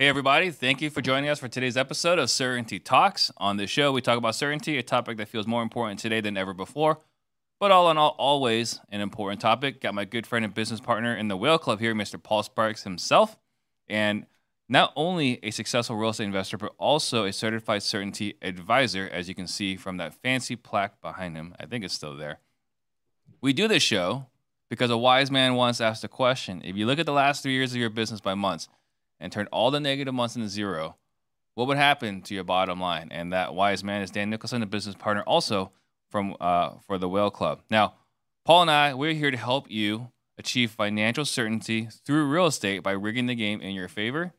Hey, everybody. Thank you for joining us for today's episode of Certainty Talks. On this show, we talk about certainty, a topic that feels more important today than ever before, but all in all, always an important topic. Got my good friend and business partner in the Whale Club here, Mr. Paul Sparks himself. And not only a successful real estate investor, but also a certified certainty advisor, as you can see from that fancy plaque behind him. I think it's still there. We do this show because a wise man once asked a question. If you look at the last three years of your business by months, and turn all the negative months into zero, what would happen to your bottom line? And that wise man is Dan Nicholson, a business partner also from uh, for the Whale Club. Now, Paul and I, we're here to help you achieve financial certainty through real estate by rigging the game in your favor.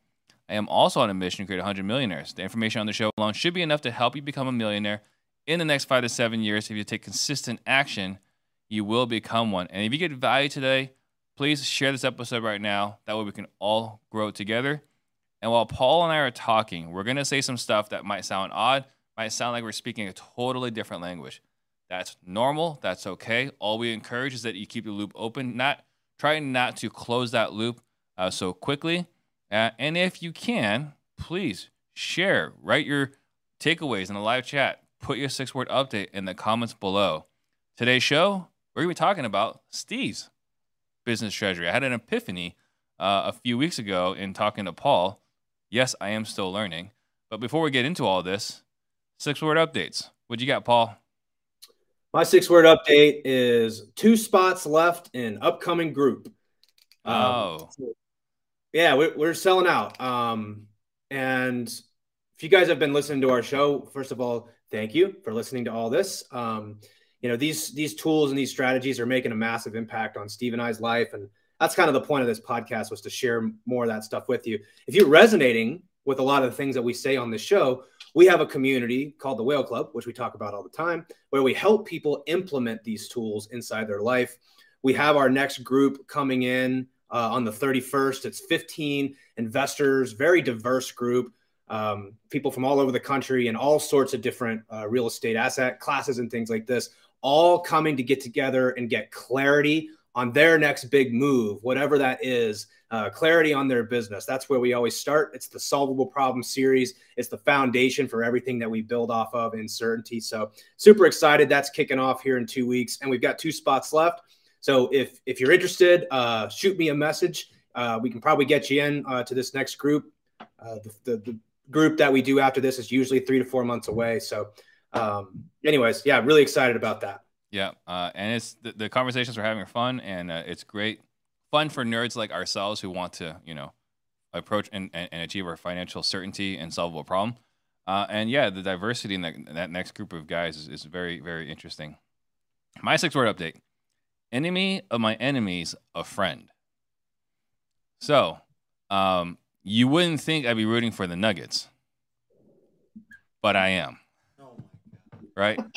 I am also on a mission to create 100 millionaires. The information on the show alone should be enough to help you become a millionaire in the next five to seven years. If you take consistent action, you will become one. And if you get value today, please share this episode right now. That way we can all grow together. And while Paul and I are talking, we're going to say some stuff that might sound odd, might sound like we're speaking a totally different language. That's normal. That's okay. All we encourage is that you keep the loop open, not try not to close that loop uh, so quickly. Uh, and if you can, please share, write your takeaways in the live chat, put your six word update in the comments below. Today's show, we're going to be talking about Steve's business treasury. I had an epiphany uh, a few weeks ago in talking to Paul. Yes, I am still learning. But before we get into all this, six word updates. What you got, Paul? My six word update is two spots left in upcoming group. Um, oh. Um, yeah, we're, we're selling out. Um, and if you guys have been listening to our show, first of all, thank you for listening to all this. Um, you know these these tools and these strategies are making a massive impact on Steve and I's life, and that's kind of the point of this podcast was to share more of that stuff with you. If you're resonating with a lot of the things that we say on this show, we have a community called the Whale Club, which we talk about all the time, where we help people implement these tools inside their life. We have our next group coming in uh, on the 31st. It's 15 investors, very diverse group um, people from all over the country and all sorts of different uh, real estate asset classes and things like this, all coming to get together and get clarity on their next big move, whatever that is, uh, clarity on their business. That's where we always start. It's the solvable problem series. It's the foundation for everything that we build off of in certainty. So super excited. That's kicking off here in two weeks, and we've got two spots left. So if if you're interested, uh, shoot me a message. Uh, we can probably get you in uh, to this next group. Uh, the, the, the group that we do after this is usually three to four months away. So um, anyways, yeah, really excited about that. Yeah, uh, and it's the, the, conversations we're having are fun, and uh, it's great fun for nerds like ourselves who want to, you know, approach and, and, and achieve our financial certainty and solve a problem. Uh, and yeah, the diversity in that, that next group of guys is, is very, very interesting. My six word update enemy of my enemies, a friend. So, um, you wouldn't think I'd be rooting for the Nuggets, but I am right?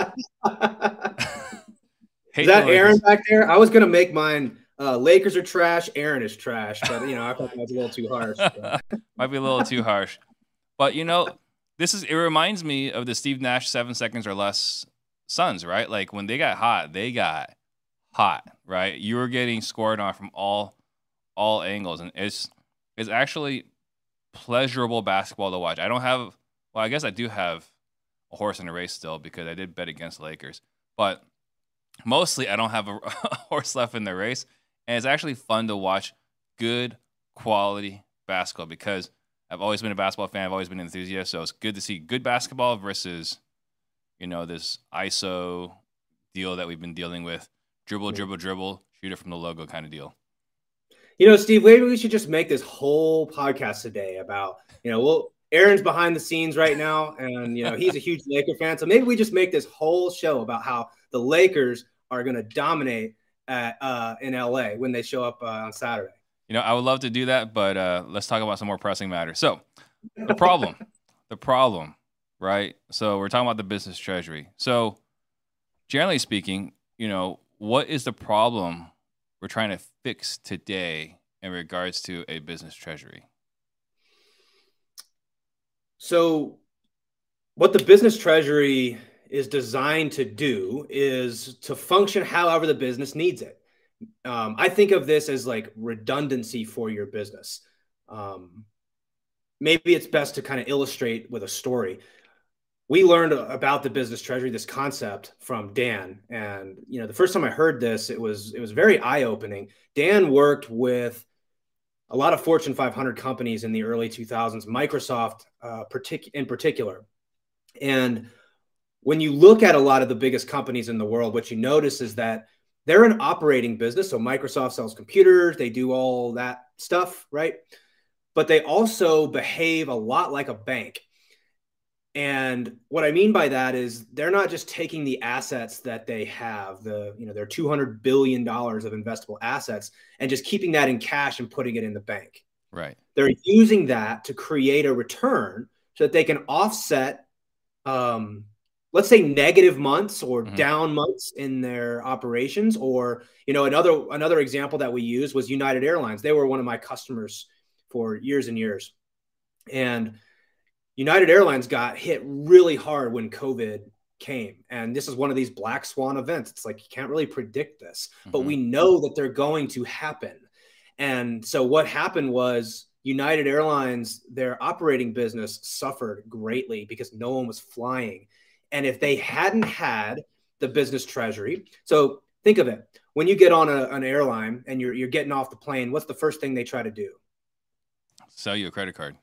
is that Aaron back there? I was gonna make mine. Uh, Lakers are trash. Aaron is trash, but you know I thought that was a little too harsh. Might be a little too harsh, but you know this is. It reminds me of the Steve Nash seven seconds or less Suns, right? Like when they got hot, they got hot, right? You were getting scored on from all all angles, and it's it's actually pleasurable basketball to watch. I don't have. Well, I guess I do have a horse in a race still because I did bet against Lakers. But mostly, I don't have a, a horse left in the race, and it's actually fun to watch good quality basketball because I've always been a basketball fan. I've always been an enthusiast, so it's good to see good basketball versus, you know, this ISO deal that we've been dealing with, dribble, dribble, dribble, shoot it from the logo kind of deal. You know, Steve, maybe we should just make this whole podcast today about, you know, we'll Aaron's behind the scenes right now, and you know he's a huge Laker fan. So maybe we just make this whole show about how the Lakers are going to dominate at, uh, in LA when they show up uh, on Saturday. You know, I would love to do that, but uh, let's talk about some more pressing matters. So, the problem, the problem, right? So we're talking about the business treasury. So, generally speaking, you know, what is the problem we're trying to fix today in regards to a business treasury? So, what the business treasury is designed to do is to function however the business needs it. Um, I think of this as like redundancy for your business. Um, maybe it's best to kind of illustrate with a story. We learned about the business treasury, this concept from Dan. And, you know, the first time I heard this, it was, it was very eye opening. Dan worked with a lot of Fortune 500 companies in the early 2000s, Microsoft uh, partic- in particular. And when you look at a lot of the biggest companies in the world, what you notice is that they're an operating business. So Microsoft sells computers, they do all that stuff, right? but they also behave a lot like a bank. And what I mean by that is they're not just taking the assets that they have, the you know, their 200 billion dollars of investable assets and just keeping that in cash and putting it in the bank. Right. They're using that to create a return so that they can offset um, let's say negative months or mm-hmm. down months in their operations or you know another another example that we used was United Airlines. They were one of my customers for years and years. And United Airlines got hit really hard when COVID came. And this is one of these black swan events. It's like you can't really predict this, mm-hmm. but we know that they're going to happen. And so what happened was United Airlines, their operating business suffered greatly because no one was flying. And if they hadn't had the business treasury, so think of it when you get on a, an airline and you're, you're getting off the plane, what's the first thing they try to do? Sell you a credit card.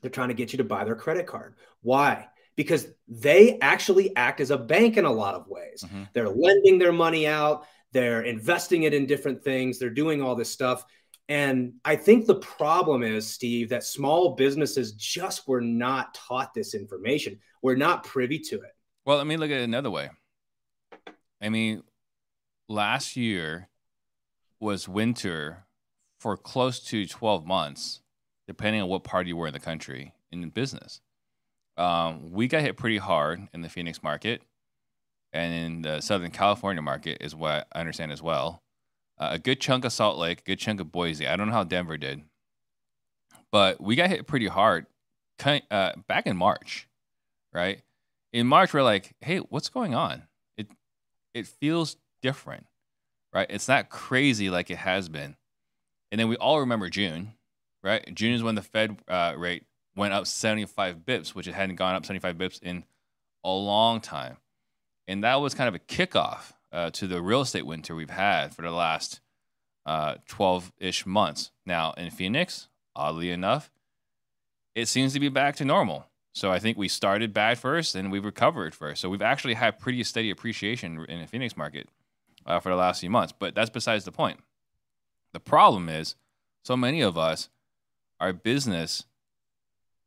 They're trying to get you to buy their credit card. Why? Because they actually act as a bank in a lot of ways. Mm-hmm. They're lending their money out, they're investing it in different things, they're doing all this stuff. And I think the problem is, Steve, that small businesses just were not taught this information. We're not privy to it. Well, let me look at it another way. I mean, last year was winter for close to 12 months depending on what part you were in the country in business. Um, we got hit pretty hard in the Phoenix market and in the Southern California market, is what I understand as well. Uh, a good chunk of Salt Lake, a good chunk of Boise. I don't know how Denver did, but we got hit pretty hard uh, back in March, right? In March, we're like, hey, what's going on? It it feels different, right? It's not crazy like it has been. And then we all remember June, right? June is when the Fed uh, rate went up 75 bips, which it hadn't gone up 75 bips in a long time. And that was kind of a kickoff uh, to the real estate winter we've had for the last 12 uh, ish months. Now, in Phoenix, oddly enough, it seems to be back to normal. So I think we started bad first and we've recovered first. So we've actually had pretty steady appreciation in the Phoenix market uh, for the last few months. But that's besides the point. The problem is, so many of us our business,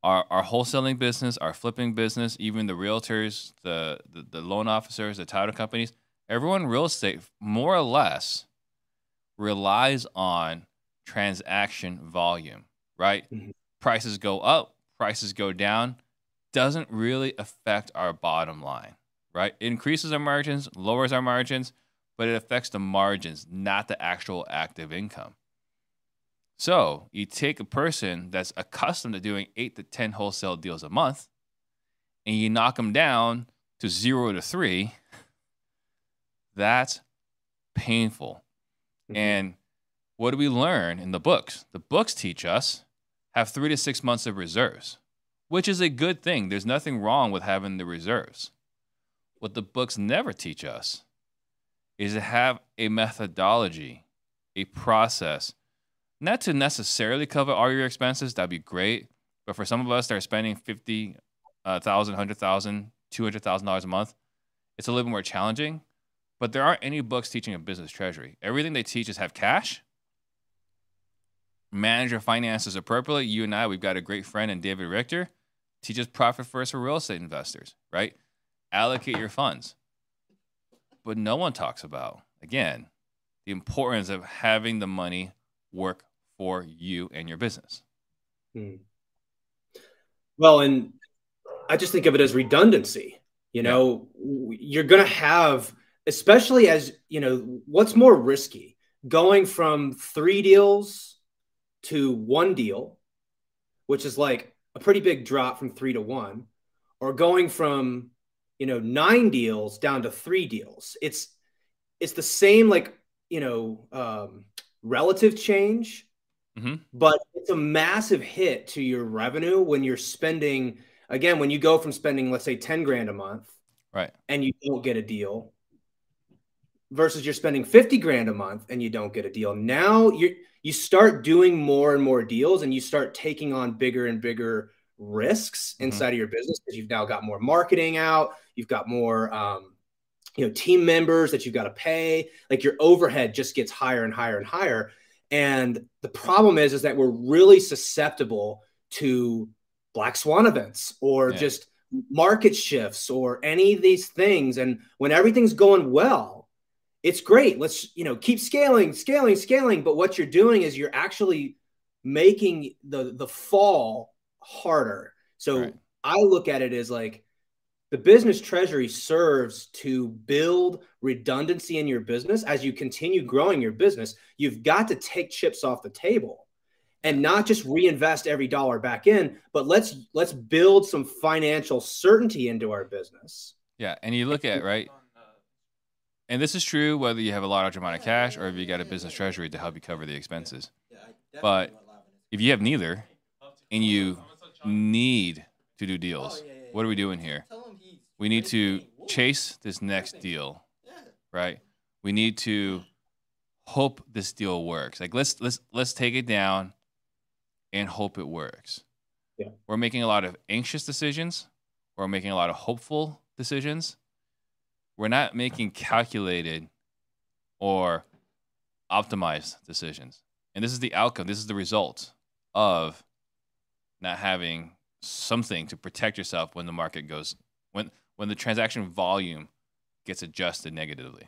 our, our wholesaling business, our flipping business, even the realtors, the, the, the loan officers, the title companies, everyone real estate more or less relies on transaction volume, right? Mm-hmm. Prices go up, prices go down, doesn't really affect our bottom line, right? It increases our margins, lowers our margins, but it affects the margins, not the actual active income. So you take a person that's accustomed to doing eight to 10 wholesale deals a month and you knock them down to zero to three. That's painful. Mm-hmm. And what do we learn in the books? The books teach us have three to six months of reserves, which is a good thing. There's nothing wrong with having the reserves. What the books never teach us is to have a methodology, a process not to necessarily cover all your expenses. That'd be great. But for some of us that are spending fifty uh, thousand, hundred thousand, two hundred thousand dollars a month, it's a little bit more challenging. But there aren't any books teaching a business treasury. Everything they teach is have cash, manage your finances appropriately. You and I, we've got a great friend in David Richter, teaches profit first for real estate investors, right? Allocate your funds. But no one talks about, again, the importance of having the money work for you and your business. Hmm. Well, and I just think of it as redundancy. You know, yeah. you're going to have, especially as, you know, what's more risky going from three deals to one deal, which is like a pretty big drop from three to one, or going from, you know, nine deals down to three deals. It's, it's the same, like, you know, um, relative change, mm-hmm. but it's a massive hit to your revenue when you're spending again when you go from spending let's say 10 grand a month right and you don't get a deal versus you're spending 50 grand a month and you don't get a deal now you you start doing more and more deals and you start taking on bigger and bigger risks mm-hmm. inside of your business because you've now got more marketing out you've got more um, you know team members that you've got to pay like your overhead just gets higher and higher and higher and the problem is is that we're really susceptible to black swan events or yeah. just market shifts or any of these things and when everything's going well it's great let's you know keep scaling scaling scaling but what you're doing is you're actually making the the fall harder so right. i look at it as like the business treasury serves to build redundancy in your business. As you continue growing your business you've got to take chips off the table and not just reinvest every dollar back in but let's let's build some financial certainty into our business. Yeah and you look at right and this is true whether you have a large amount of cash or if you got a business treasury to help you cover the expenses. But if you have neither and you need to do deals what are we doing here we need to chase this next deal, right? We need to hope this deal works. Like let's let's let's take it down and hope it works. Yeah. We're making a lot of anxious decisions. We're making a lot of hopeful decisions. We're not making calculated or optimized decisions. And this is the outcome. This is the result of not having something to protect yourself when the market goes when when the transaction volume gets adjusted negatively.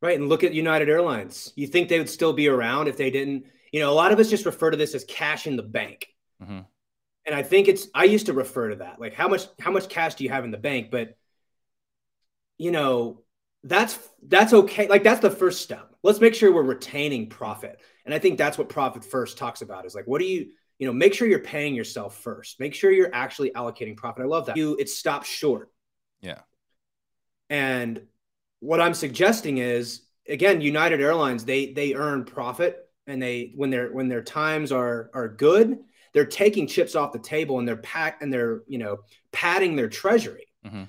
Right. And look at United Airlines. You think they would still be around if they didn't? You know, a lot of us just refer to this as cash in the bank. Mm-hmm. And I think it's, I used to refer to that like how much, how much cash do you have in the bank? But, you know, that's, that's okay. Like that's the first step. Let's make sure we're retaining profit. And I think that's what Profit First talks about is like, what do you, you know, make sure you're paying yourself first. Make sure you're actually allocating profit. I love that. You it stops short. Yeah. And what I'm suggesting is again, United Airlines, they they earn profit and they when their when their times are are good, they're taking chips off the table and they're pack and they're, you know, padding their treasury. Mm-hmm.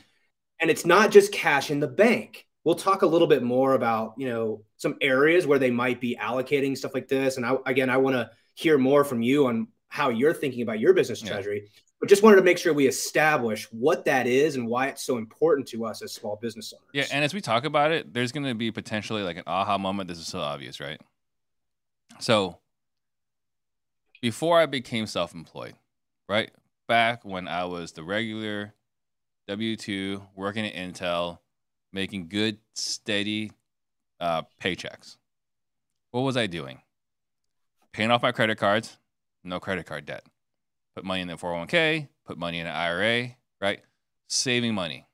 And it's not just cash in the bank. We'll talk a little bit more about, you know, some areas where they might be allocating stuff like this. And I, again, I want to hear more from you on how you're thinking about your business treasury. Yeah. But just wanted to make sure we establish what that is and why it's so important to us as small business owners. Yeah, and as we talk about it, there's going to be potentially like an aha moment. This is so obvious, right? So, before I became self-employed, right back when I was the regular W two working at Intel, making good, steady uh, paychecks, what was I doing? Paying off my credit cards, no credit card debt. Put money in the 401k, put money in an IRA, right? Saving money.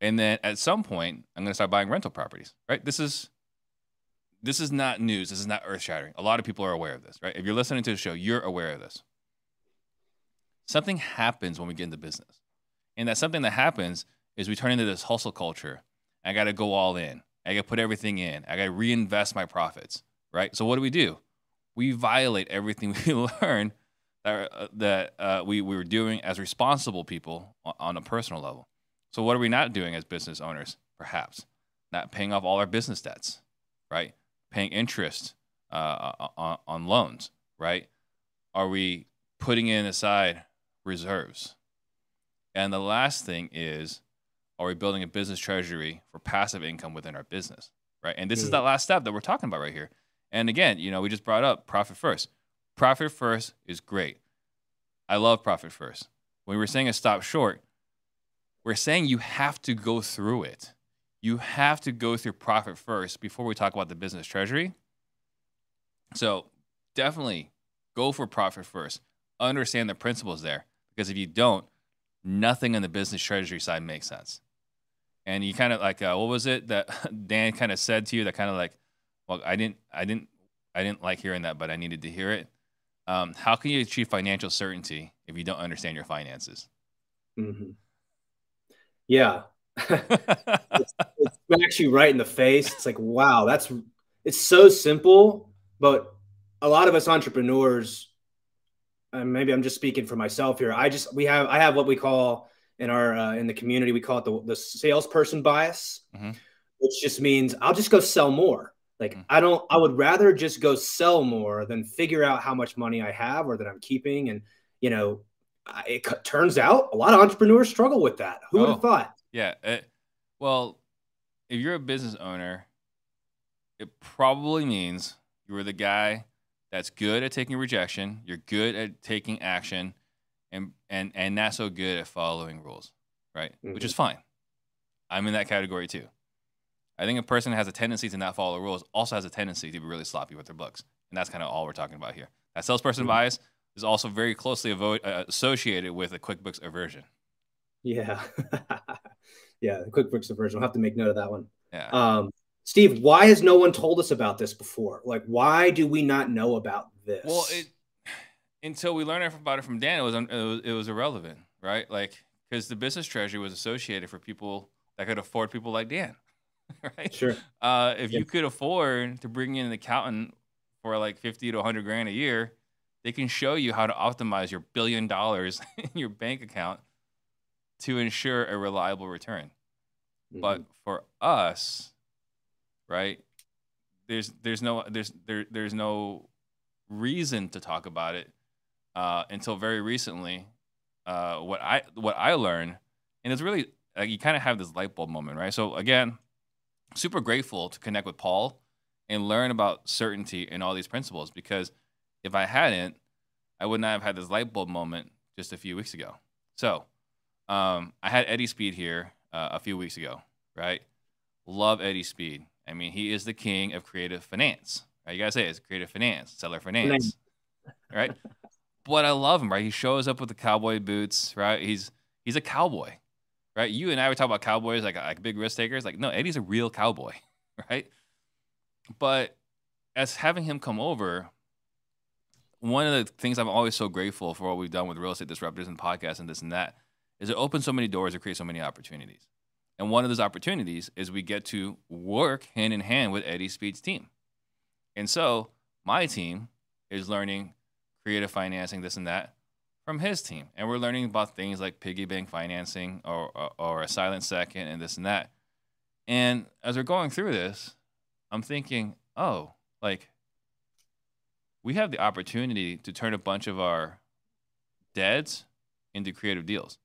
And then at some point, I'm going to start buying rental properties, right? This is this is not news. This is not earth shattering. A lot of people are aware of this, right? If you're listening to the show, you're aware of this. Something happens when we get into business. And that something that happens is we turn into this hustle culture. I got to go all in. I got to put everything in. I got to reinvest my profits, right? So what do we do? We violate everything we learn that, uh, that uh, we, we were doing as responsible people on a personal level. So, what are we not doing as business owners? Perhaps not paying off all our business debts, right? Paying interest uh, on, on loans, right? Are we putting in aside reserves? And the last thing is, are we building a business treasury for passive income within our business, right? And this mm. is that last step that we're talking about right here. And again, you know, we just brought up profit first. Profit first is great. I love profit first. When we're saying a stop short, we're saying you have to go through it. You have to go through profit first before we talk about the business treasury. So definitely go for profit first. Understand the principles there. Because if you don't, nothing on the business treasury side makes sense. And you kind of like, uh, what was it that Dan kind of said to you that kind of like, well, I didn't, I didn't, I didn't like hearing that, but I needed to hear it. Um, how can you achieve financial certainty if you don't understand your finances? Mm-hmm. Yeah, it's, you right in the face. It's like, wow, that's it's so simple, but a lot of us entrepreneurs, and maybe I'm just speaking for myself here. I just we have I have what we call in our uh, in the community we call it the the salesperson bias, mm-hmm. which just means I'll just go sell more. Like mm-hmm. I don't I would rather just go sell more than figure out how much money I have or that I'm keeping and you know it turns out a lot of entrepreneurs struggle with that. Who oh, would have thought? Yeah. It, well, if you're a business owner, it probably means you're the guy that's good at taking rejection, you're good at taking action, and and and not so good at following rules, right? Mm-hmm. Which is fine. I'm in that category too. I think a person has a tendency to not follow the rules also has a tendency to be really sloppy with their books, and that's kind of all we're talking about here. That salesperson mm-hmm. bias is also very closely avo- uh, associated with a QuickBooks aversion. Yeah, yeah, the QuickBooks aversion. We'll have to make note of that one. Yeah. Um, Steve, why has no one told us about this before? Like, why do we not know about this? Well, it, until we learned about it from Dan, it was, it was, it was irrelevant, right? Like, because the business treasury was associated for people that could afford people like Dan, right? Sure. Uh, if yeah. you could afford to bring in an accountant for like fifty to hundred grand a year, they can show you how to optimize your billion dollars in your bank account to ensure a reliable return. Mm-hmm. But for us, right? There's there's no there's there there's no reason to talk about it uh, until very recently. Uh, what I what I learned, and it's really like you kind of have this light bulb moment, right? So again, super grateful to connect with Paul and learn about certainty and all these principles because if I hadn't, I would not have had this light bulb moment just a few weeks ago. So um, I had Eddie Speed here uh, a few weeks ago, right? Love Eddie Speed. I mean, he is the king of creative finance. Right? You gotta say it's creative finance, seller finance, right? but I love him, right? He shows up with the cowboy boots, right? He's he's a cowboy, right? You and I would talk about cowboys like like big risk takers. Like, no, Eddie's a real cowboy, right? But as having him come over, one of the things I'm always so grateful for what we've done with real estate disruptors and podcasts and this and that is it opens so many doors, it creates so many opportunities. And one of those opportunities is we get to work hand in hand with Eddie Speed's team. And so my team is learning creative financing, this and that from his team. And we're learning about things like piggy bank financing or, or, or a silent second and this and that. And as we're going through this, I'm thinking, oh, like we have the opportunity to turn a bunch of our deads into creative deals.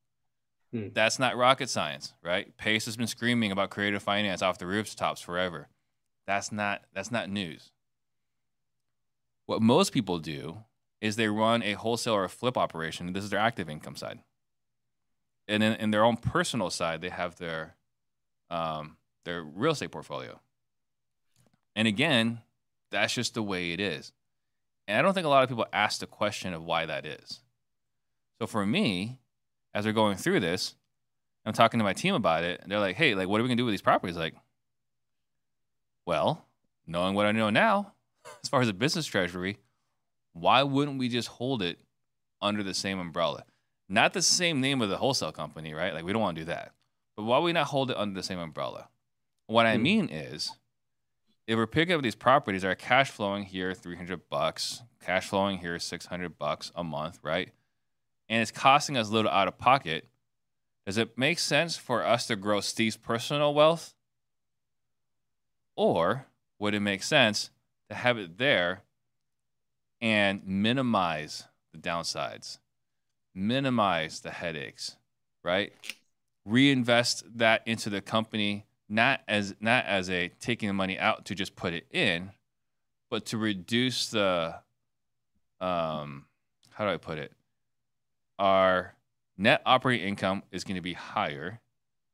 Hmm. That's not rocket science, right? Pace has been screaming about creative finance off the rooftops forever. That's not that's not news. What most people do is they run a wholesale or a flip operation. This is their active income side. And then in their own personal side, they have their um, their real estate portfolio. And again, that's just the way it is. And I don't think a lot of people ask the question of why that is. So for me, as we're going through this, I'm talking to my team about it, and they're like, "Hey, like, what are we gonna do with these properties?" Like, well, knowing what I know now, as far as a business treasury, why wouldn't we just hold it under the same umbrella? Not the same name of the wholesale company, right? Like, we don't want to do that. But why would we not hold it under the same umbrella? What I hmm. mean is, if we're picking up these properties, that are cash flowing here 300 bucks, cash flowing here 600 bucks a month, right? and it's costing us a little out of pocket, does it make sense for us to grow Steve's personal wealth? Or would it make sense to have it there and minimize the downsides, minimize the headaches, right? Reinvest that into the company, not as not as a taking the money out to just put it in, but to reduce the um how do I put it? our net operating income is going to be higher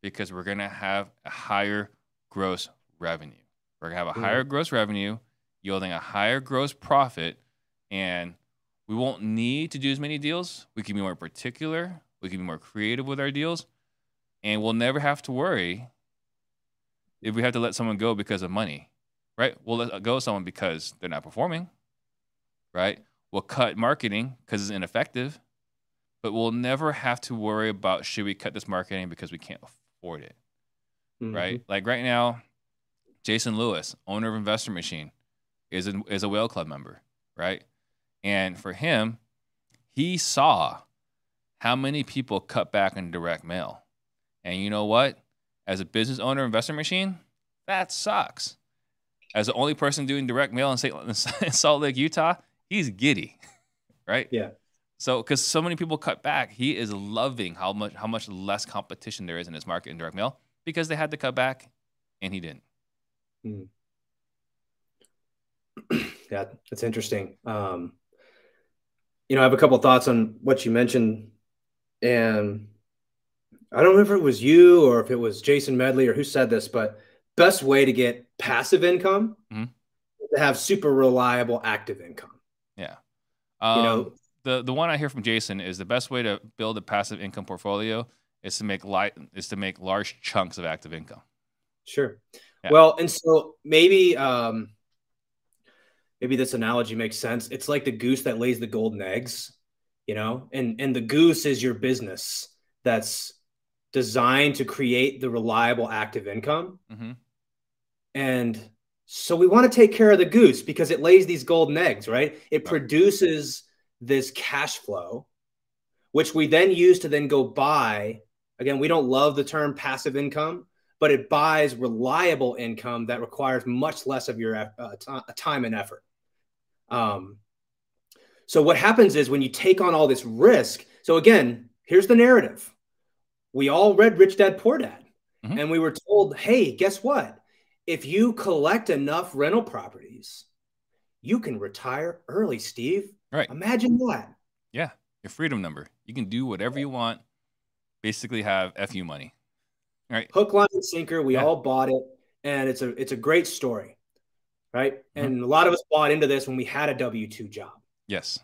because we're going to have a higher gross revenue. We're going to have a higher gross revenue yielding a higher gross profit and we won't need to do as many deals. We can be more particular, we can be more creative with our deals, and we'll never have to worry if we have to let someone go because of money. Right? We'll let go of someone because they're not performing. Right? We'll cut marketing because it's ineffective but we'll never have to worry about should we cut this marketing because we can't afford it. Mm-hmm. Right? Like right now, Jason Lewis, owner of Investor Machine, is a, is a whale club member, right? And for him, he saw how many people cut back on direct mail. And you know what? As a business owner, investor machine, that sucks. As the only person doing direct mail in Salt Lake, Utah, he's giddy, right? Yeah. So, because so many people cut back, he is loving how much how much less competition there is in his market in direct mail because they had to cut back, and he didn't. Hmm. yeah, that's interesting. Um, you know, I have a couple thoughts on what you mentioned, and I don't know if it was you or if it was Jason Medley or who said this, but best way to get passive income mm-hmm. to have super reliable active income. Yeah. Um, you know, the the one I hear from Jason is the best way to build a passive income portfolio is to make light is to make large chunks of active income. Sure. Yeah. Well, and so maybe um, maybe this analogy makes sense. It's like the goose that lays the golden eggs, you know, and and the goose is your business that's designed to create the reliable active income. Mm-hmm. And so we want to take care of the goose because it lays these golden eggs, right? It produces this cash flow, which we then use to then go buy. Again, we don't love the term passive income, but it buys reliable income that requires much less of your uh, t- time and effort. Um, so what happens is when you take on all this risk. So again, here's the narrative. We all read Rich Dad Poor Dad, mm-hmm. and we were told, "Hey, guess what? If you collect enough rental properties, you can retire early, Steve. Right. Imagine that. Yeah, your freedom number. You can do whatever you want. Basically, have fu money. Right. Hook, line, and sinker. We yeah. all bought it, and it's a it's a great story right? Mm-hmm. And a lot of us bought into this when we had a W 2 job. Yes.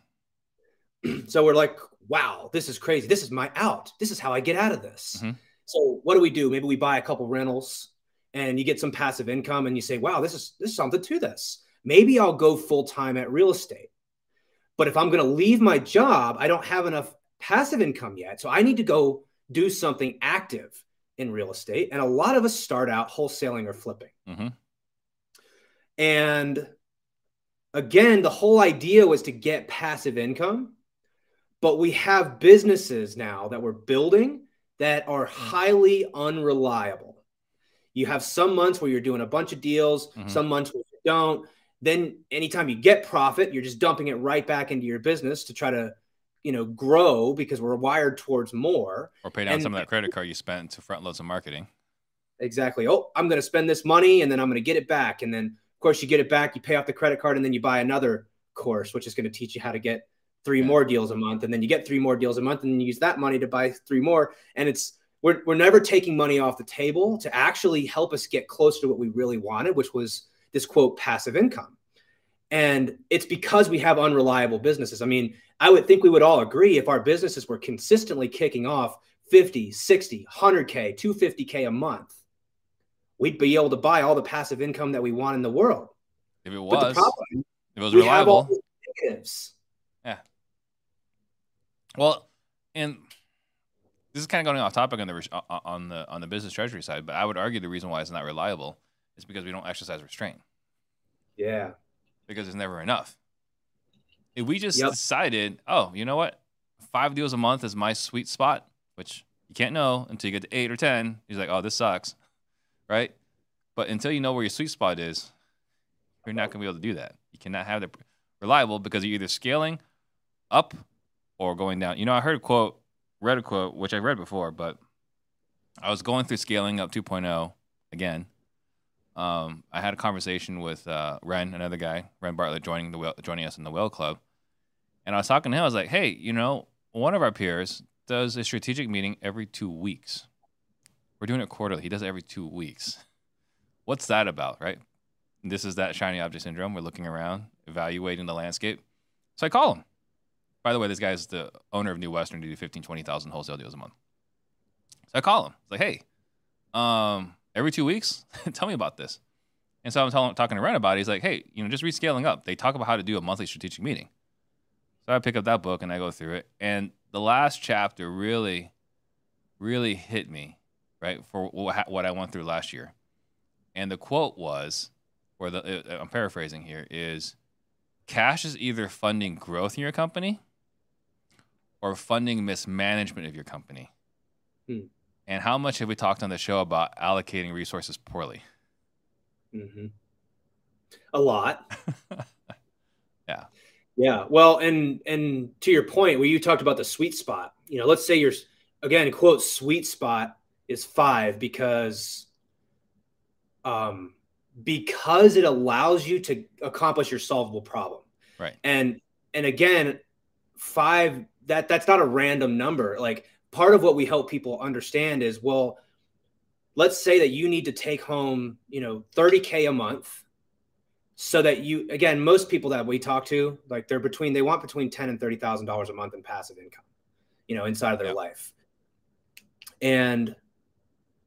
so we're like, wow, this is crazy. This is my out. This is how I get out of this. Mm-hmm. So what do we do? Maybe we buy a couple rentals and you get some passive income and you say, wow, this is this is something to this. Maybe I'll go full time at real estate. But if I'm going to leave my job, I don't have enough passive income yet. So I need to go do something active in real estate. And a lot of us start out wholesaling or flipping. Mm-hmm. And again, the whole idea was to get passive income, but we have businesses now that we're building that are highly unreliable. You have some months where you're doing a bunch of deals, mm-hmm. some months where you don't. Then anytime you get profit, you're just dumping it right back into your business to try to, you know, grow because we're wired towards more. Or pay down and, some of that credit card you spent to front loads of marketing. Exactly. Oh, I'm going to spend this money and then I'm going to get it back. And then course, you get it back, you pay off the credit card, and then you buy another course, which is going to teach you how to get three more deals a month. And then you get three more deals a month, and then you use that money to buy three more. And it's we're, we're never taking money off the table to actually help us get closer to what we really wanted, which was this quote passive income. And it's because we have unreliable businesses. I mean, I would think we would all agree if our businesses were consistently kicking off 50, 60, 100K, 250K a month, we'd be able to buy all the passive income that we want in the world. If it was, problem, if it was reliable. Yeah. Well, and this is kind of going off topic on the on the on the business treasury side, but I would argue the reason why it's not reliable is because we don't exercise restraint. Yeah. Because it's never enough. If we just yep. decided, oh, you know what, five deals a month is my sweet spot, which you can't know until you get to eight or ten. He's like, oh, this sucks right? But until you know where your sweet spot is, you're not going to be able to do that. You cannot have the reliable because you're either scaling up or going down. You know, I heard a quote, read a quote, which I read before, but I was going through scaling up 2.0 again. Um, I had a conversation with uh, Ren, another guy, Ren Bartlett, joining the joining us in the Whale Club, and I was talking to him. I was like, "Hey, you know, one of our peers does a strategic meeting every two weeks. We're doing it quarterly. He does it every two weeks. What's that about, right? This is that shiny object syndrome. We're looking around, evaluating the landscape. So I call him. By the way, this guy is the owner of New Western to do 15, 20,000 wholesale deals a month. So I call him. It's like, hey, um, every two weeks, tell me about this. And so I'm talking to Ren about it. He's like, hey, you know, just rescaling up. They talk about how to do a monthly strategic meeting. So I pick up that book and I go through it. And the last chapter really, really hit me right, for what I went through last year. And the quote was, or the, uh, I'm paraphrasing here, is cash is either funding growth in your company or funding mismanagement of your company. Hmm. And how much have we talked on the show about allocating resources poorly? Mm-hmm. A lot. yeah. Yeah. Well, and and to your point, where you talked about the sweet spot, you know, let's say you're again quote sweet spot is five because um because it allows you to accomplish your solvable problem. Right. And and again, five that that's not a random number. Like part of what we help people understand is well, let's say that you need to take home, you know, 30k a month so that you again most people that we talk to like they're between they want between 10 and 30 thousand dollars a month in passive income you know inside of their life and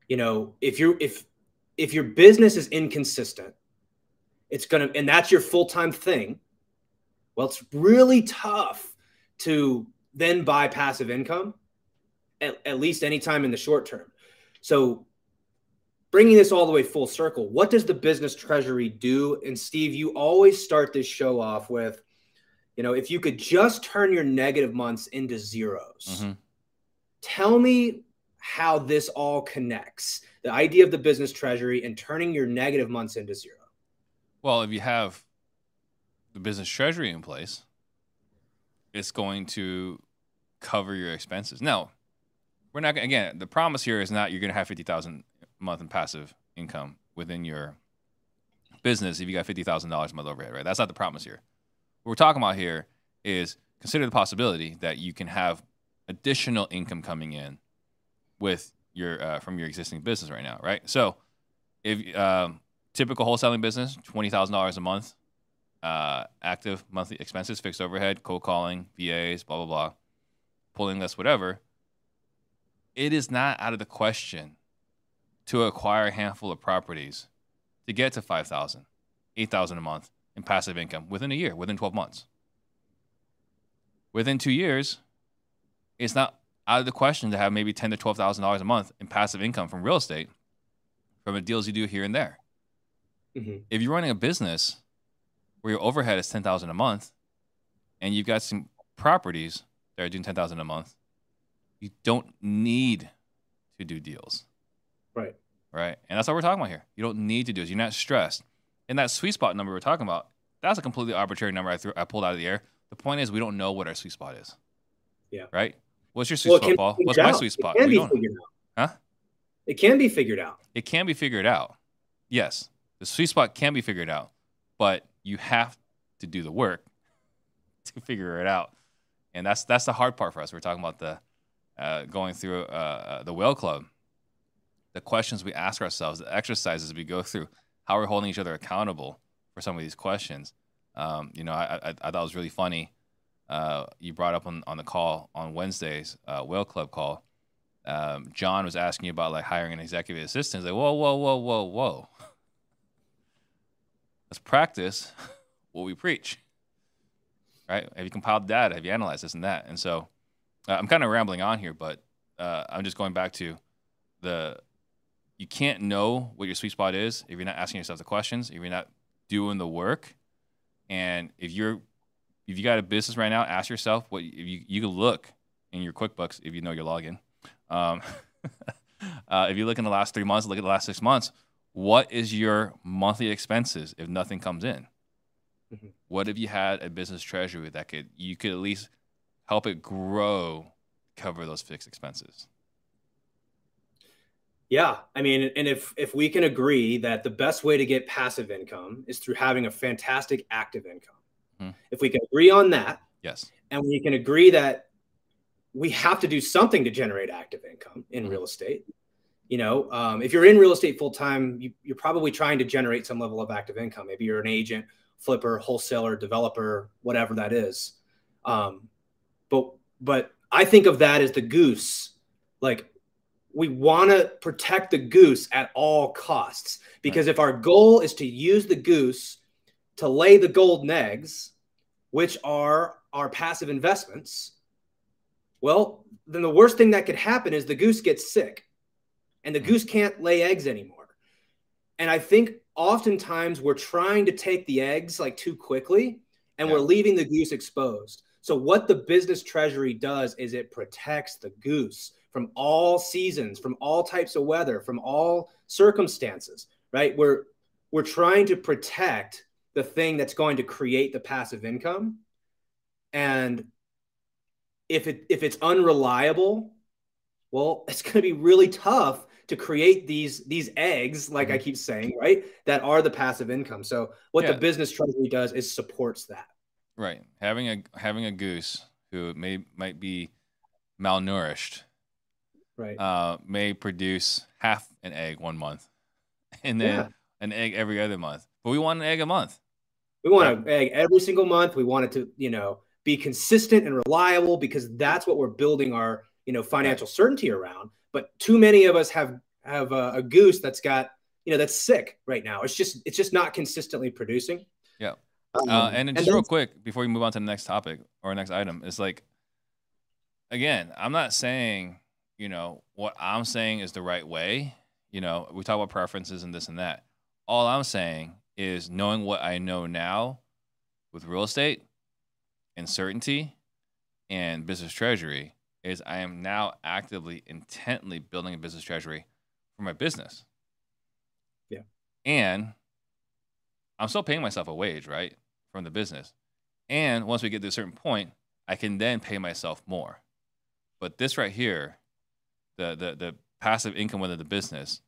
you know if you're if if your business is inconsistent it's gonna and that's your full-time thing well it's really tough to then buy passive income at, at least anytime in the short term so bringing this all the way full circle, what does the business treasury do? And Steve, you always start this show off with, you know, if you could just turn your negative months into zeros. Mm-hmm. Tell me how this all connects the idea of the business treasury and turning your negative months into zero. Well, if you have the business treasury in place, it's going to cover your expenses. Now, we're not again. The promise here is not you're going to have fifty thousand a month in passive income within your business if you got fifty thousand dollars a month overhead, right? That's not the promise here. What we're talking about here is consider the possibility that you can have additional income coming in with your uh, from your existing business right now, right? So, if um, typical wholesaling business, twenty thousand dollars a month, uh, active monthly expenses, fixed overhead, cold calling, VAs, blah blah blah, pulling list, whatever. It is not out of the question to acquire a handful of properties to get to 5000 8000 a month in passive income within a year within 12 months within two years it's not out of the question to have maybe ten to twelve thousand dollars a month in passive income from real estate from the deals you do here and there mm-hmm. if you're running a business where your overhead is ten thousand a month and you've got some properties that are doing ten thousand a month you don't need to do deals Right. Right. And that's what we're talking about here. You don't need to do it. You're not stressed. And that sweet spot number we're talking about, that's a completely arbitrary number I threw I pulled out of the air. The point is we don't know what our sweet spot is. Yeah. Right? What's your sweet well, spot, Paul? What's my sweet spot? It can be figured out. Huh? It can be figured out. It can be figured out. Yes. The sweet spot can be figured out, but you have to do the work to figure it out. And that's that's the hard part for us. We're talking about the uh, going through uh, uh, the whale club the questions we ask ourselves, the exercises we go through, how we're holding each other accountable for some of these questions. Um, you know, I, I, I, thought it was really funny. Uh, you brought up on, on the call on Wednesdays, uh, Whale Club call. Um, John was asking you about like hiring an executive assistant. He's like, whoa, whoa, whoa, whoa, whoa. Let's practice what we preach. Right? Have you compiled data? Have you analyzed this and that? And so uh, I'm kind of rambling on here, but uh, I'm just going back to the you can't know what your sweet spot is if you're not asking yourself the questions, if you're not doing the work. And if you're if you got a business right now, ask yourself what if you you can look in your QuickBooks if you know your login. Um, uh, if you look in the last three months, look at the last six months. What is your monthly expenses if nothing comes in? Mm-hmm. What if you had a business treasury that could you could at least help it grow, cover those fixed expenses? Yeah, I mean, and if if we can agree that the best way to get passive income is through having a fantastic active income, hmm. if we can agree on that, yes, and we can agree that we have to do something to generate active income in hmm. real estate. You know, um, if you're in real estate full time, you, you're probably trying to generate some level of active income. Maybe you're an agent, flipper, wholesaler, developer, whatever that is. Um, but but I think of that as the goose. Like we want to protect the goose at all costs because right. if our goal is to use the goose to lay the golden eggs, which are our passive investments, well, then the worst thing that could happen is the goose gets sick and the hmm. goose can't lay eggs anymore. And I think oftentimes we're trying to take the eggs like too quickly and Yeah. we're leaving the goose exposed. So what the business treasury does is it protects the goose from all seasons, from all types of weather, from all circumstances, right? We're we're trying to protect the thing that's going to create the passive income. And if it if it's unreliable, well, it's going to be really tough to create these these eggs, like I keep saying, right? That are the passive income. So what Yeah. the business treasury does is supports that. Right. Having a having a goose who may might be malnourished Right. uh, may produce half an egg one month, and then Yeah. an egg every other month. But we want an egg a month. We want to egg every single month. We want it to, you know, be consistent and reliable because that's what we're building our, you know, financial certainty around. But too many of us have have a, a goose that's got, you know, that's sick right now. It's just it's just not consistently producing. Yeah. Um, Uh, and just real quick before we move on to the next topic or next item, is like, again, I'm not saying, you know, what I'm saying is the right way. You know, we talk about preferences and this and that. All I'm saying is knowing what I know now with real estate and certainty and business treasury is I am now actively, intently building a business treasury for my business. Yeah. And I'm still paying myself a wage, right, from the business. And once we get to a certain point, I can then pay myself more. But this right here, the the the passive income within the business,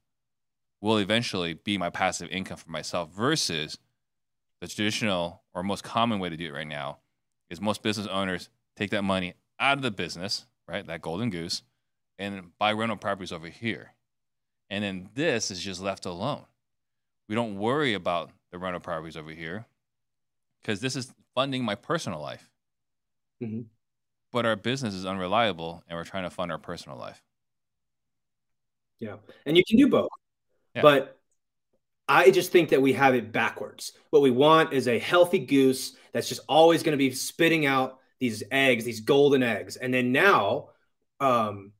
will eventually be my passive income for myself versus the traditional or most common way to do it right now is most business owners take that money out of the business, right, that golden goose, and buy rental properties over here. And then this is just left alone. We don't worry about the rental properties over here because this is funding my personal life. Mhm. But our business is unreliable and we're trying to fund our personal life. Yeah. And you can do both. But I just think that we have it backwards. What we want is a healthy goose that's just always going to be spitting out these eggs, these golden eggs. And then now um,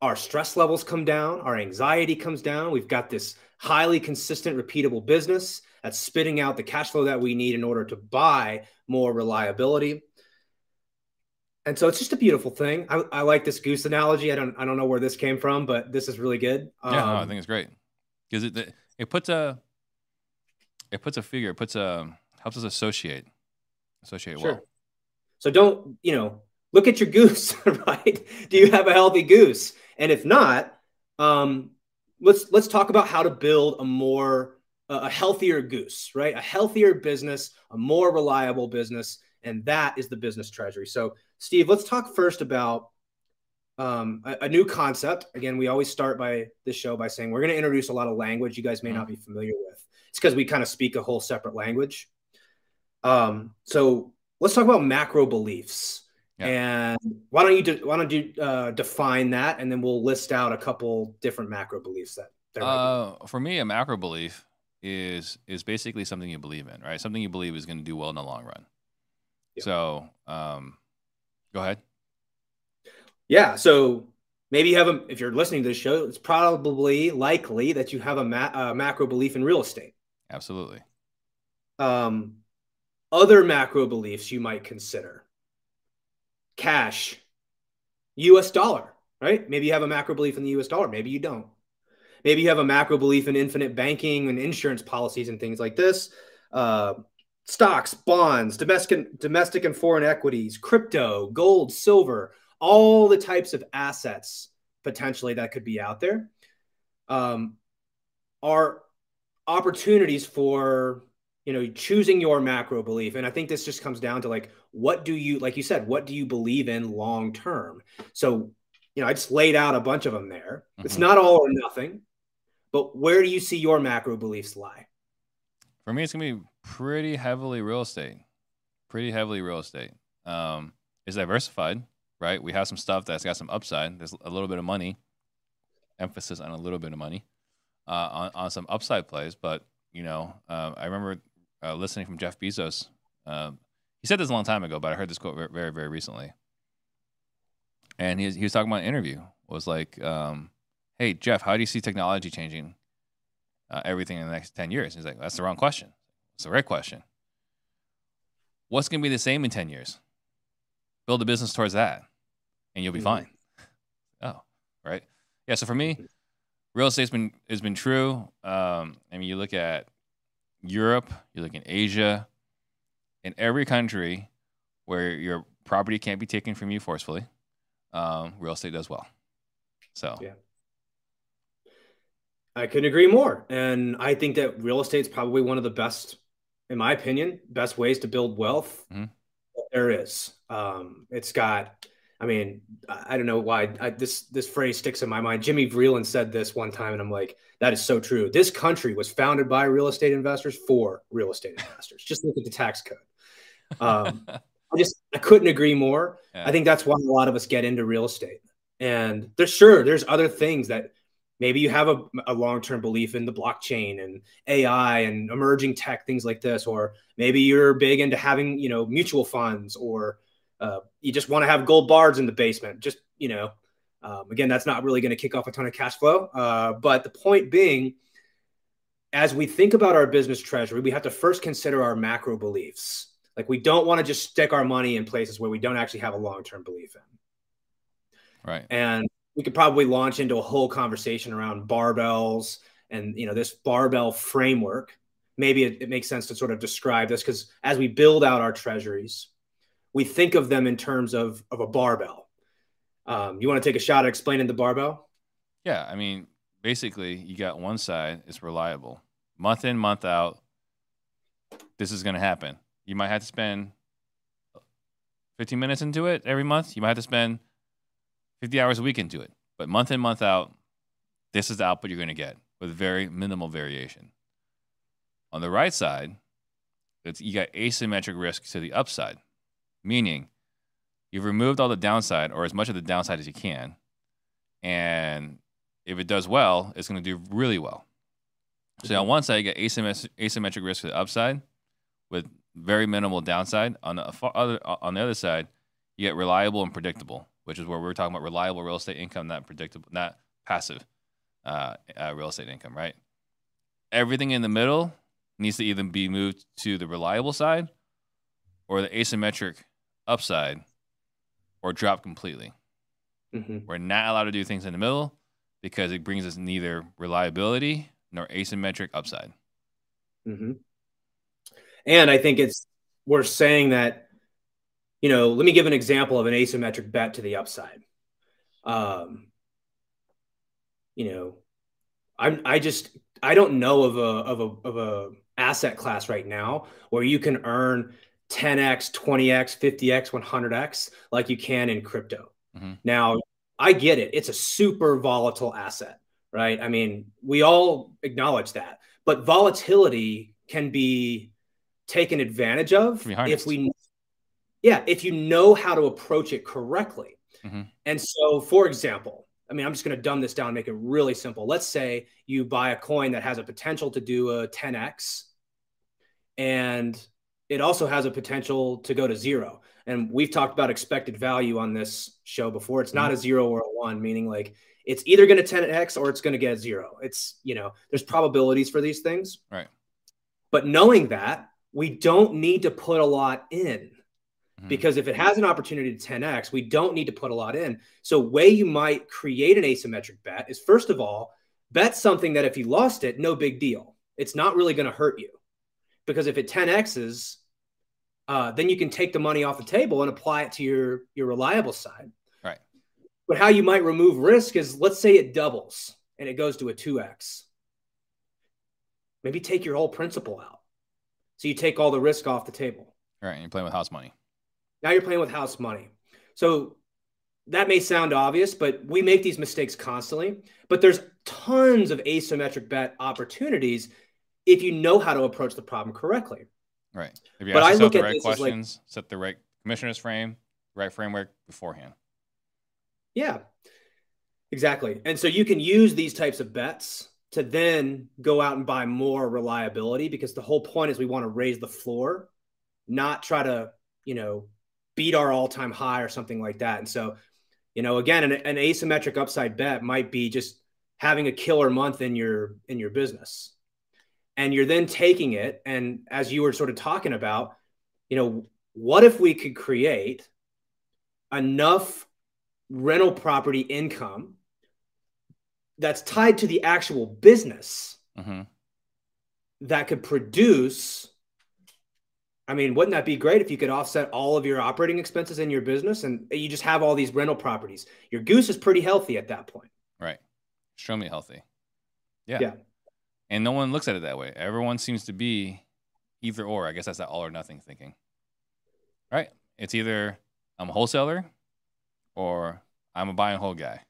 our stress levels come down, our anxiety comes down. We've got this highly consistent, repeatable business that's spitting out the cash flow that we need in order to buy more reliability. And so it's just a beautiful thing. I, I like this goose analogy. I don't I don't know where this came from, but this is really good. Yeah, no, I Um, think it's great because it, it it puts a it puts a figure, it puts a helps us associate associate Sure. well. So don't, you know, look at your goose, right? Do you have a healthy goose? And if not, um, let's let's talk about how to build a more a healthier goose, right? A healthier business, a more reliable business, and that is the business treasury. So, Steve, let's talk first about um, a, a new concept. Again, we always start by this show by saying we're going to introduce a lot of language you guys may not be familiar with. It's because we kind of speak a whole separate language. Um, so let's talk about macro beliefs. Yeah. And why don't you de- why don't you uh, define that, and then we'll list out a couple different macro beliefs that. there might be. Uh, for me, a macro belief is is basically something you believe in, right? Something you believe is going to do well in the long run. Yeah. So, um, go ahead. Yeah. So maybe you have a, if you're listening to this show, it's probably likely that you have a, ma- a macro belief in real estate. Absolutely. Um, other macro beliefs you might consider cash, US dollar, right? Maybe you have a macro belief in the US dollar. Maybe you don't. Maybe you have a macro belief in infinite banking and insurance policies and things like this. Uh, stocks, bonds, domestic, domestic and foreign equities, crypto, gold, silver, all the types of assets potentially that could be out there um, are opportunities for you know choosing your macro belief. And i think this just comes down to like what do you like you said what do you believe in long term? So you know i just laid out a bunch of them there. It's Mhm. not all or nothing but where do you see your macro beliefs lie? For me, it's gonna be pretty heavily real estate. Pretty heavily real estate. Um, it's diversified, right? We have some stuff that's got some upside. There's a little bit of money. Emphasis on a little bit of money uh, on on some upside plays. But you know, uh, I remember uh, listening from Jeff Bezos. Um, he said this a long time ago, but I heard this quote very, very, recently. And he, he was talking about an interview. Was like, um, "Hey Jeff, how do you see technology changing uh, everything in the next 10 years? He's like, that's the wrong question. It's the right question. what's going to be the same in 10 years? Build a business towards that and you'll be mm-hmm. fine. Oh, right. Yeah. So for me, real estate's been has been true. Um, I mean, you look at Europe, you look in Asia, in every country where your property can't be taken from you forcefully, um, real estate does well. So yeah. I couldn't agree more. And I think that real estate is probably one of the best, in my opinion, best ways to build wealth mm-hmm. there is. Um, it's got, I mean, I don't know why I, this this phrase sticks in my mind. Jimmy Vreeland said this one time, and I'm like, that is so true. This country was founded by real estate investors for real estate investors. Just look at the tax code. Um, I just I couldn't agree more. Yeah. I think that's why a lot of us get into real estate. And there's sure there's other things that maybe you have a, a long-term belief in the blockchain and AI and emerging tech things like this, or maybe you're big into having you know mutual funds, or uh, you just want to have gold bars in the basement. Just you know, um, again, that's not really going to kick off a ton of cash flow. Uh, but the point being, as we think about our business treasury, we have to first consider our macro beliefs. Like we don't want to just stick our money in places where we don't actually have a long-term belief in. Right. And we could probably launch into a whole conversation around barbells and you know this barbell framework. Maybe it, it makes sense to sort of describe this because as we build out our treasuries, we think of them in terms of of a barbell. Um, you want to take a shot at explaining the barbell? Yeah, I mean, basically, you got one side it's reliable, month in, month out. This is going to happen you might have to spend 15 minutes into it every month. You might have to spend 50 hours a week into it. But month in, month out, this is the output you're going to get with very minimal variation. On the right side, it's, you got asymmetric risk to the upside, meaning you've removed all the downside or as much of the downside as you can. And if it does well, it's going to do really well. So on one side, you get asymmetric, risk to the upside with very minimal downside. On the other on the other side, you get reliable and predictable, which is where we're talking about reliable real estate income, not predictable, not passive uh, uh, real estate income, right? Everything in the middle needs to either be moved to the reliable side or the asymmetric upside or drop completely. Mm-hmm. We're not allowed to do things in the middle because it brings us neither reliability nor asymmetric upside. Mm-hmm. And I think it's worth saying that, you know, let me give an example of an asymmetric bet to the upside. Um, you know, I'm I just I don't know of a of a of a asset class right now where you can earn 10x, 20x, 50x, 100x like you can in crypto. Mm-hmm. Now, I get it. It's a super volatile asset, right? I mean, we all acknowledge that. But volatility can be taken advantage of if we yeah if you know how to approach it correctly. Mm-hmm. and so for example i mean i'm just going to dumb this down and make it really simple. Let's say you buy a coin that has a potential to do a 10x and it also has a potential to go to zero. And we've talked about expected value on this show before. It's not mm-hmm. a zero or a one meaning like it's either going to 10x or it's going to get zero. It's you know there's probabilities for these things. Right. But knowing that we don't need to put a lot in. Because if it has an opportunity to 10x, we don't need to put a lot in. So, way you might create an asymmetric bet is first of all, bet something that if you lost it, no big deal. It's not really going to hurt you because if it 10x's, uh, then you can take the money off the table and apply it to your your reliable side. Right. But how you might remove risk is let's say it doubles and it goes to a 2x. Maybe take your whole principal out so you take all the risk off the table. Right. And you're playing with house money. Now you're playing with house money. So that may sound obvious, but we make these mistakes constantly. But there's tons of asymmetric bet opportunities if you know how to approach the problem correctly. Right. If you but I look the right questions, like, set the right commissioner's frame, right framework beforehand. Yeah, exactly. And so you can use these types of bets to then go out and buy more reliability because the whole point is we want to raise the floor, not try to, you know, beat our all time high or something like that. And so, you know, again, an, an, asymmetric upside bet might be just having a killer month in your in your business. And you're then taking it and as you were sort of talking about, you know, what if we could create enough rental property income that's tied to the actual business Mm-hmm. that could produce I mean, wouldn't that be great if you could offset all of your operating expenses in your business and you just have all these rental properties? Your goose is pretty healthy at that point. Right. Extremely healthy. Yeah. Yeah. And no one looks at it that way. Everyone seems to be either or. I guess that's that all or nothing thinking. Right? It's either I'm a wholesaler or I'm a buy and hold guy.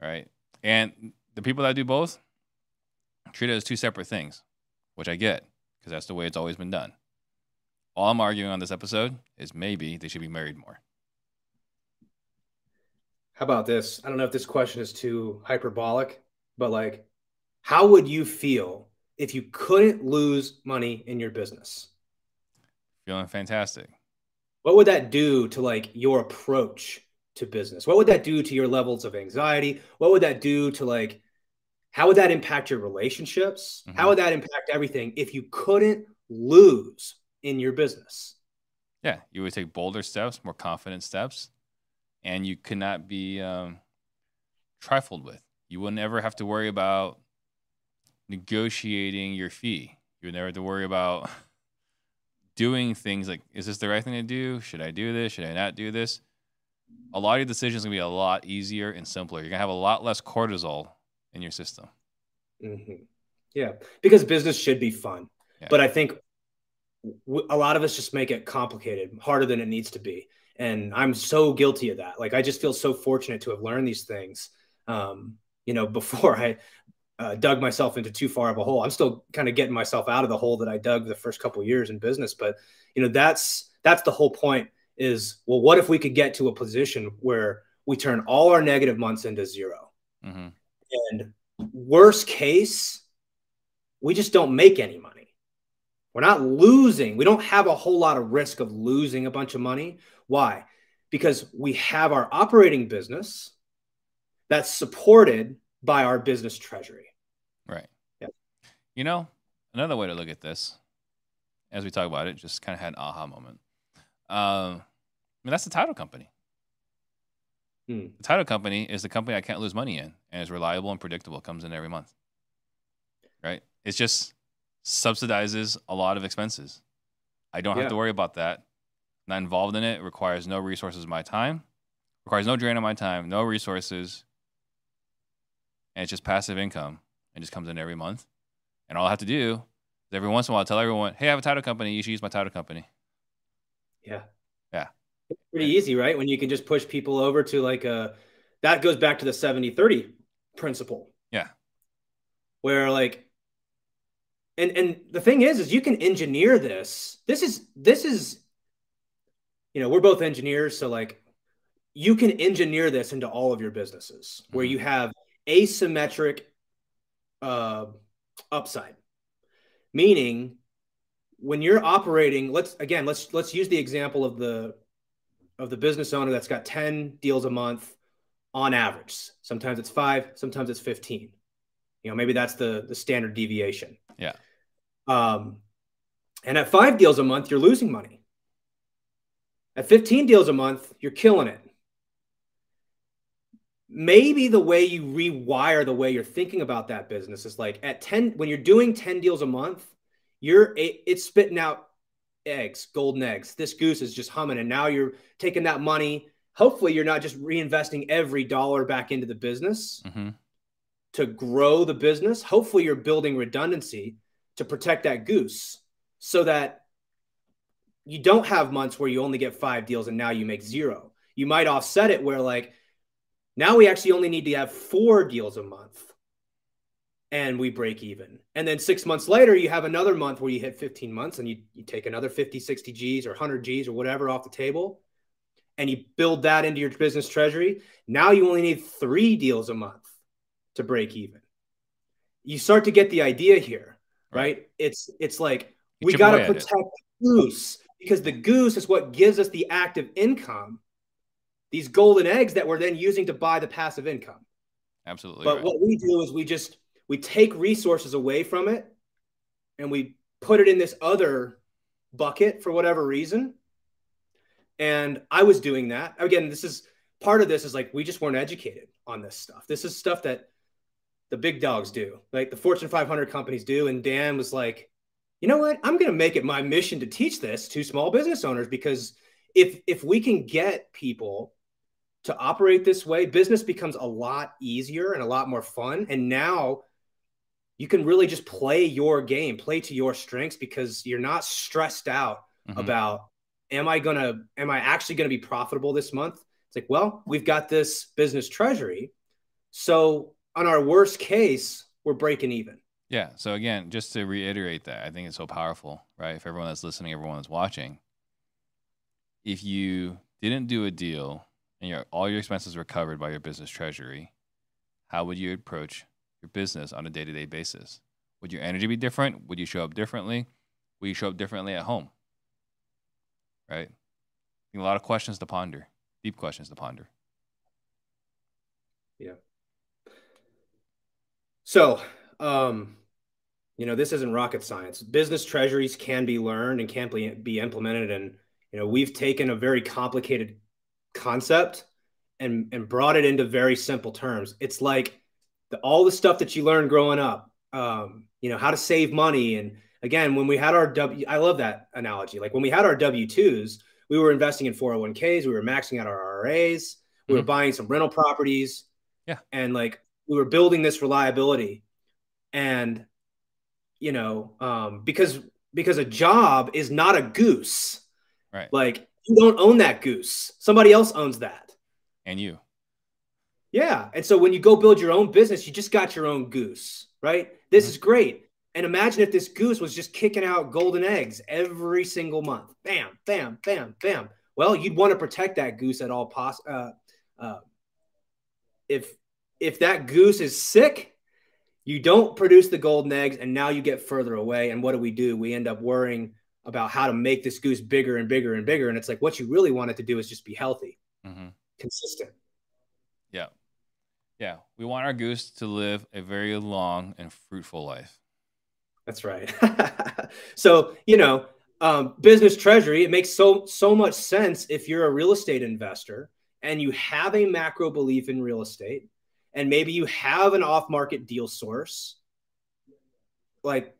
Right? And the people that do both treat it as two separate things, which I get because that's the way it's always been done. All I'm arguing on this episode is maybe they should be married more. How about this? I don't know if this question is too hyperbolic, but like, how would you feel if you couldn't lose money in your business? Feeling fantastic. What would that do to like your approach to business? What would that do to your levels of anxiety? What would that do to like how would that impact your relationships? Mhm. How would that impact everything if you couldn't lose in your business? Yeah, you would take bolder steps, more confident steps, and you could not be um, trifled with. You would never have to worry about negotiating your fee. You would never have to worry about doing things like, is this the right thing to do? Should I do this? Should I not do this? A lot of your decisions are going to be a lot easier and simpler. You're going to have a lot less cortisol in your system. Mhm. Yeah, because business should be fun, Yeah. but I think w- a lot of us just make it complicated, harder than it needs to be. And I'm so guilty of that. Like I just feel so fortunate to have learned these things. Um, you know, before I uh, dug myself into too far of a hole. I'm still kind of getting myself out of the hole that I dug the first couple years in business. But you know, that's that's the whole point. Is well, what if we could get to a position where we turn all our negative months into zero? hmm And worst case, we just don't make any money. We're not losing. We don't have a whole lot of risk of losing a bunch of money. Why? Because we have our operating business that's supported by our business treasury. Right. Yeah. You know, another way to look at this, as we talk about it, just kind of had an aha moment. Um, I mean, that's the title company. Hmm. The title company is the company I can't lose money in, and is reliable and predictable. Comes in every month. Right. It just subsidizes a lot of expenses. I don't have Yeah. to worry about that. Not involved in it. it. Requires no resources of my time. Requires no drain on my time. No resources. And it's just passive income. It just comes in every month. And all I have to do is every once in a while tell everyone, hey, I have a title company. You should use my title company. Yeah. Yeah. Pretty easy, right? When you can just push people over to like a that goes back to the 70 30 principle. Yeah. Where like and and the thing is is you can engineer this. This is this is you know, we're both engineers so like you can engineer this into all of your businesses where Mhm. you have asymmetric uh upside. Meaning when you're operating let's again let's let's use the example of the of the business owner that's got 10 deals a month on average. Sometimes it's 5 sometimes it's 15 you know maybe that's the the standard deviation. Yeah. um and at 5 deals a month you're losing money. At 15 deals a month you're killing it. Maybe the way you rewire the way you're thinking about that business is like at 10 when you're doing 10 deals a month you're it's spitting out eggs golden eggs. This goose is just humming and now you're taking that money. Hopefully you're not just reinvesting every dollar back into the business hmm to grow the business. Hopefully you're building redundancy to protect that goose so that you don't have months where you only get five deals and now you make zero. You might offset it where like now we actually only need to have four deals a month and we break even. And then six months later, you have another month where you hit 15 months and you, you take another 50, 60 G's or 100 G's or whatever off the table and you build that into your business treasury. Now you only need three deals a month to break even. You start to get the idea here, right? It's it's like You we got to away at it. protect the goose because the goose is what gives us the active income, these golden eggs that we're then using to buy the passive income. Absolutely. But right. what we do is we just we take resources away from it and we put it in this other bucket for whatever reason. And I was doing that. Again, this is part of this is like we just weren't educated on this stuff. This is stuff that the big dogs do, like the Fortune 500 companies do. And Dan was like, you know what? I'm going to make it my mission to teach this to small business owners because if if we can get people to operate this way, business becomes a lot easier and a lot more fun. And now you can really just play your game, play to your strengths because you're not stressed out mm-hmm. about am I going to am I actually going to be profitable this month? It's like, well, we've got this business treasury. So on our worst case, we're breaking even. Yeah. So again, just to reiterate that, I think it's so powerful, right? If everyone that's listening, everyone that's watching, if you didn't do a deal and your all your expenses were covered by your business treasury, how would you approach your business on a day to day basis? Would your energy be different? Would you show up differently? Would you show up differently at home? Right? a lot of questions to ponder, deep questions to ponder. Yeah. So, um, you know, this isn't rocket science. Business treasuries can be learned and can be implemented. And, you know, we've taken a very complicated concept and, and brought it into very simple terms. It's like the, all the stuff that you learned growing up, um, you know, how to save money. And again, when we had our W, I love that analogy. Like when we had our W 2s, we were investing in 401ks, we were maxing out our IRAs, we mm-hmm. were buying some rental properties. Yeah. And like we were building this reliability. And, you know, um, because because a job is not a goose. Right. Like you don't own that goose. Somebody else owns that. And you. Yeah. And so when you go build your own business, you just got your own goose, right? This mm-hmm. is great. And imagine if this goose was just kicking out golden eggs every single month. Bam, bam, bam, bam. Well, you'd want to protect that goose at all pos. Uh, uh, if if that goose is sick, you don't produce the golden eggs, and now you get further away. And what do we do? We end up worrying about how to make this goose bigger and bigger and bigger. And it's like what you really want it to do is just be healthy, mm-hmm. consistent. Yeah. Yeah. We want our goose to live a very long and fruitful life. That's right. so, you know, um, business treasury, it makes so so much sense if you're a real estate investor and you have a macro belief in real estate and maybe you have an off-market deal source. Like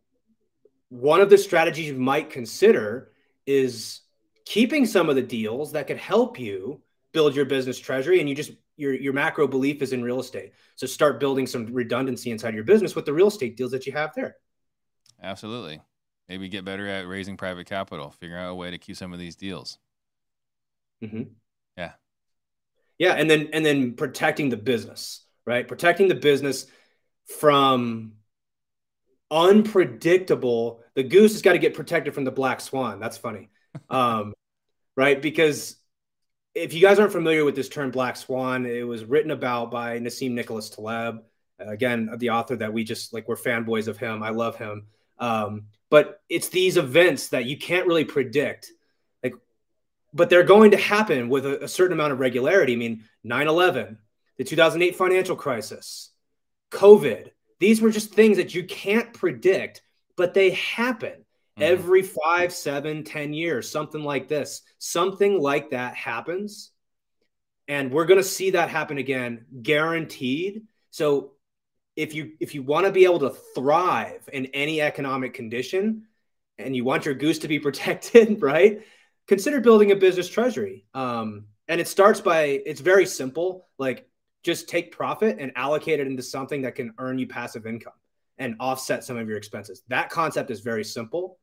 one of the strategies you might consider is keeping some of the deals that could help you build your business treasury and you just your your macro belief is in real estate. So start building some redundancy inside your business with the real estate deals that you have there. Absolutely. Maybe get better at raising private capital, figure out a way to keep some of these deals. Mm-hmm. Yeah. Yeah, and then and then protecting the business, right? Protecting the business from unpredictable. The goose has got to get protected from the black swan. That's funny, um, right? Because if you guys aren't familiar with this term black swan, it was written about by Nassim Nicholas Taleb. Again, the author that we just like, we're fanboys of him. I love him. Um, but it's these events that you can't really predict. Like, but they're going to happen with a, a certain amount of regularity. I mean, 9 11, the 2008 financial crisis, COVID, these were just things that you can't predict, but they happen mm-hmm. every five, seven, ten years, something like this. Something like that happens. And we're going to see that happen again, guaranteed. So if you if you want to be able to thrive in any economic condition and you want your goose to be protected right consider building a business treasury um, and it starts by it's very simple like just take profit and allocate it into something that can earn you passive income and offset some of your expenses that concept is very simple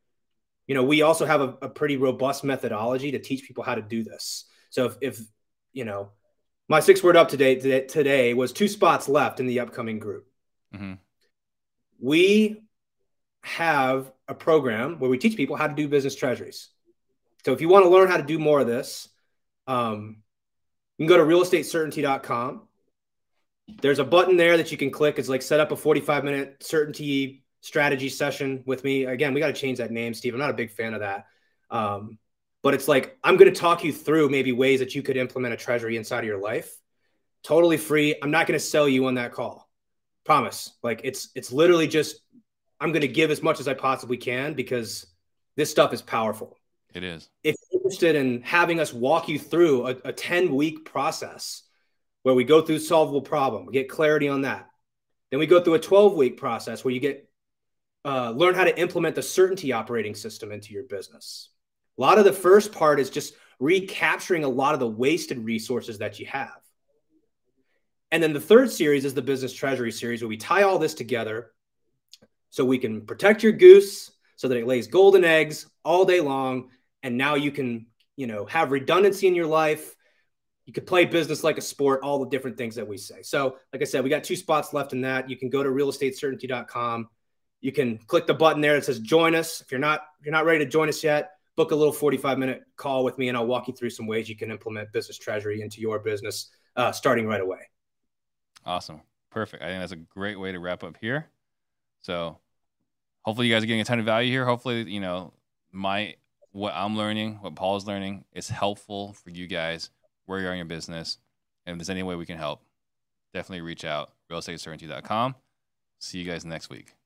you know we also have a, a pretty robust methodology to teach people how to do this so if, if you know my six word up to date today was two spots left in the upcoming group Mm-hmm. We have a program where we teach people how to do business treasuries. So if you want to learn how to do more of this, um, you can go to realestatecertainty.com. There's a button there that you can click. It's like set up a 45 minute certainty strategy session with me. Again, we got to change that name, Steve. I'm not a big fan of that. Um, but it's like I'm going to talk you through maybe ways that you could implement a treasury inside of your life. Totally free. I'm not going to sell you on that call. Promise. Like it's it's literally just I'm going to give as much as I possibly can because this stuff is powerful. It is. If you're interested in having us walk you through a, a 10 week process where we go through solvable problem, we get clarity on that. Then we go through a 12 week process where you get uh, learn how to implement the certainty operating system into your business. A lot of the first part is just recapturing a lot of the wasted resources that you have. And then the third series is the business treasury series where we tie all this together so we can protect your goose so that it lays golden eggs all day long and now you can, you know, have redundancy in your life. You could play business like a sport, all the different things that we say. So, like I said, we got two spots left in that. You can go to realestatecertainty.com. You can click the button there that says join us. If you're not if you're not ready to join us yet, book a little 45 minute call with me and I'll walk you through some ways you can implement business treasury into your business uh, starting right away. Awesome. Perfect. I think that's a great way to wrap up here. So hopefully you guys are getting a ton of value here. Hopefully, you know, my what I'm learning, what Paul's learning is helpful for you guys where you're in your business. And if there's any way we can help, definitely reach out, realestatecertainty.com. See you guys next week.